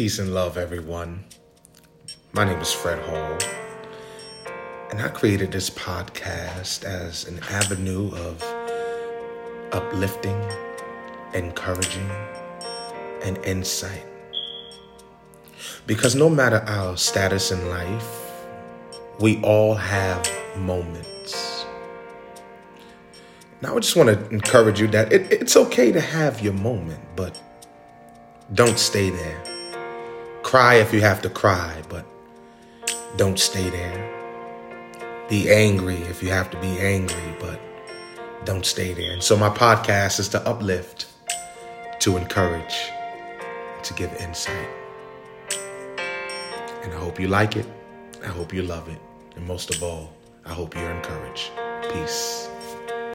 Peace and love, everyone. My name is Fred Hall, and I created this podcast as an avenue of uplifting, encouraging, and insight. Because no matter our status in life, we all have moments. Now, I just want to encourage you that it, it's okay to have your moment, but don't stay there. Cry if you have to cry, but don't stay there. Be angry if you have to be angry, but don't stay there. And so, my podcast is to uplift, to encourage, to give insight. And I hope you like it. I hope you love it. And most of all, I hope you're encouraged. Peace.